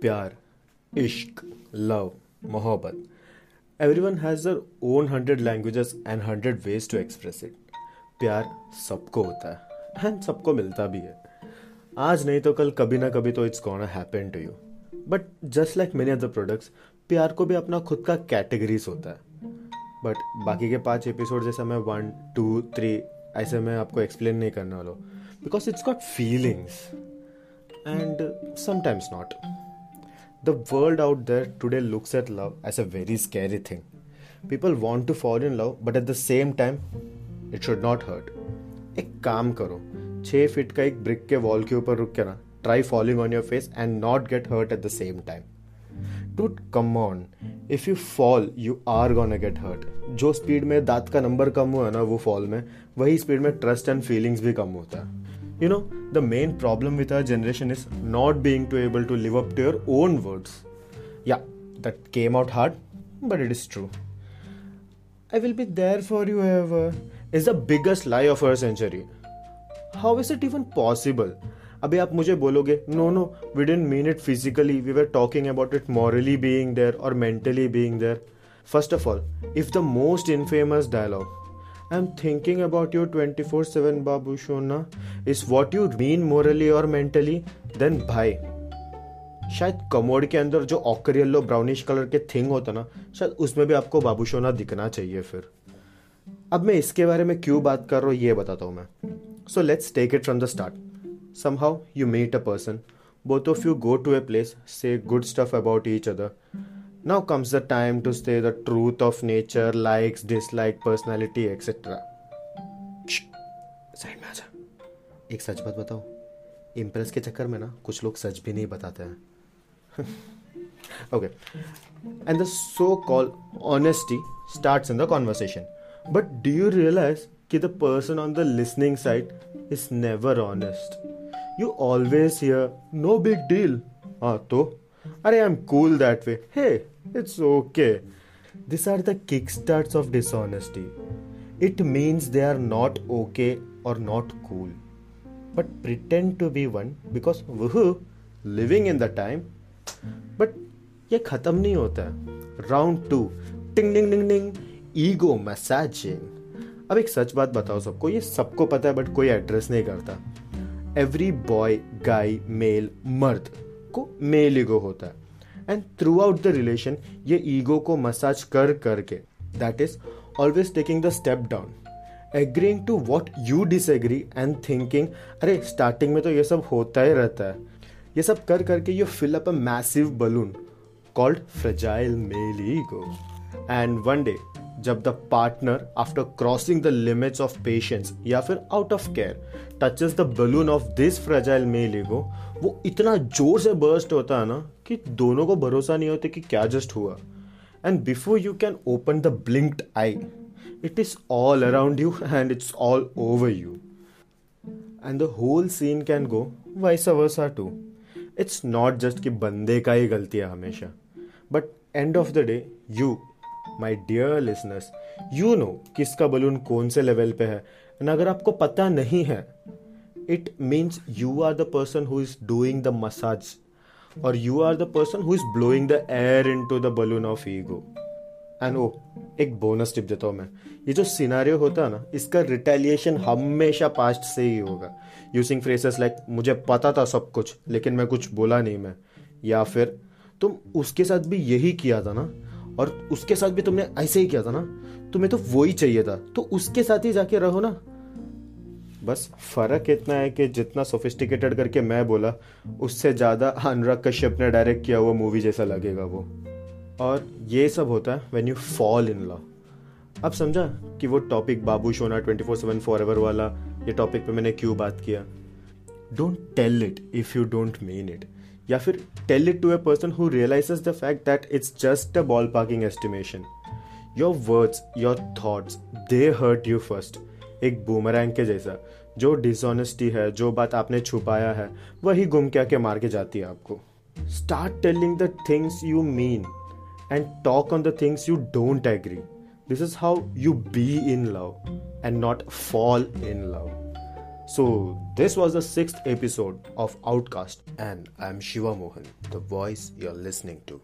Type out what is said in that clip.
प्यार, इश्क, लव, मोहब्बत। Everyone has their own hundred languages and hundred ways to express it प्यार सबको होता है एंड सबको मिलता भी है। आज नहीं तो कल कभी ना कभी तो it's gonna happen to you but just like many other products प्यार को भी अपना खुद का कैटेगरीज होता है। बट बाकी के पाँच एपिसोड जैसे मैं वन टू थ्री ऐसे मैं आपको एक्सप्लेन नहीं करने वाला because it's got feelings and sometimes not. The world out there today looks at love as a very scary thing. People want to fall in love, but at the same time, it should not hurt. एक काम करो छः feet का एक brick के wall के ऊपर रुक के ना try following on your face and not get hurt at the same time टूट come on if you fall you are gonna get hurt जो स्पीड में दांत का नंबर कम हुआ है ना वो फॉल में वही स्पीड में ट्रस्ट एंड फीलिंग्स भी कम होता है you know the main problem with our generation is not being to able to live up to your own words yeah that came out hard but it is true i will be there for you ever is the biggest lie of our century how is it even possible अभी आप मुझे बोलोगे no no we don't mean it physically we were talking about it morally being there और mentally being there first of all if the most infamous dialogue I'm thinking about you 24 7 बाबू Shona is what you mean morally और mentally then भाई शायद commode के अंदर जो ochre yellow brownish colour के thing होता ना, शायद उसमें भी आपको बाबू शोना दिखना चाहिए फिर। अब मैं इसके बारे में क्यों बात कर रहा हूँ, ये बताता हूँ मैं। So let's take it from the start somehow you meet a person both of you go to a place say good stuff about each other Now comes the time to say the truth of nature, likes, dislike, personality, etc. Side में आ जा। एक सच बात बताओ। Impress के चक्कर में ना कुछ लोग सच भी नहीं बताते हैं। Okay and the so call honesty starts in the conversation but do you realise कि the person on the listening side is never honest you always hear no big deal हाँ तो? अरे I am cool that way hey it's okay this are the kick start of dishonesty it means they are not okay और not cool but pretend to be one because वह living in the time ये खत्म नहीं होता। है round to टिंग डिंग डिंग डिंग ego massaging अब एक सच बात बताओ सबको। ये सबको पता है बट कोई एड्रेस नहीं करता। एवरी बॉय गाय मेल मर्द को मेल ईगो होता है। And throughout the relation ये ईगो को मसाज कर करके that is always taking the step down agreeing to what you disagree and thinking अरे स्टार्टिंग में तो ये सब होता ही रहता है। ये सब कर करके you fill up a massive balloon called fragile male ego and one day जब the partner after crossing the limits of patience या फिर out of care touches the balloon of this fragile male ego वो इतना ज़ोर से burst होता है ना कि दोनों को भरोसा नहीं होता कि क्या जस्ट हुआ। And before you can open the blinked eye it is all around you and it's all over you and the whole scene can go wise hours or two it's not just कि बंदे का ही गलती है हमेशा। But end of the day you my dear listeners you know किसका balloon कौन से लेवल पे है? एंड अगर आपको पता नहीं है, it means you are the person who is doing the massage or you are the person who is blowing the air into the balloon of ego. And oh एक बोनस टिप देता हूँ मैं। ये जो सिनारियो होता है ना, इसका रिटेलिएशन हमेशा पास्ट से ही होगा। यूजिंग फ्रेसेस लाइक मुझे पता था सब कुछ, लेकिन मैं कुछ बोला नहीं मैं। या फिर, तुम उसके साथ भी यही किया था ना? और उसके साथ भी तुमने ऐसे ही किया था ना? तुम्हें तो वो ही चाहिए था। तो उसके साथ ही जाके रहो ना। बस फ़र्क इतना है कि जितना सोफिस्टिकेटेड करके मैं बोला, उससे ज़्यादा अनुराग कश्यप ने डायरेक्ट किया हुआ मूवी जैसा लगेगा वो। और ये सब होता है when you fall in love अब समझा कि वो टॉपिक बाबू शोना twenty four seven forever वाला, ये टॉपिक पे मैंने क्यों बात किया? Don't tell it if you don't mean it या फिर tell it to a person who realises the fact that it's just a ball parking estimation your words your thoughts they hurt you first एक boomerang के जैसा। जो dishonesty है, जो बात आपने छुपाया है, वही गुम क्या के मार के जाती है आपको। Start telling the things you mean and talk on the things you don't agree this is how you be in love and not fall in love So, this was the sixth episode of Outcast, and I'm Shiva Mohan, the voice you're listening to.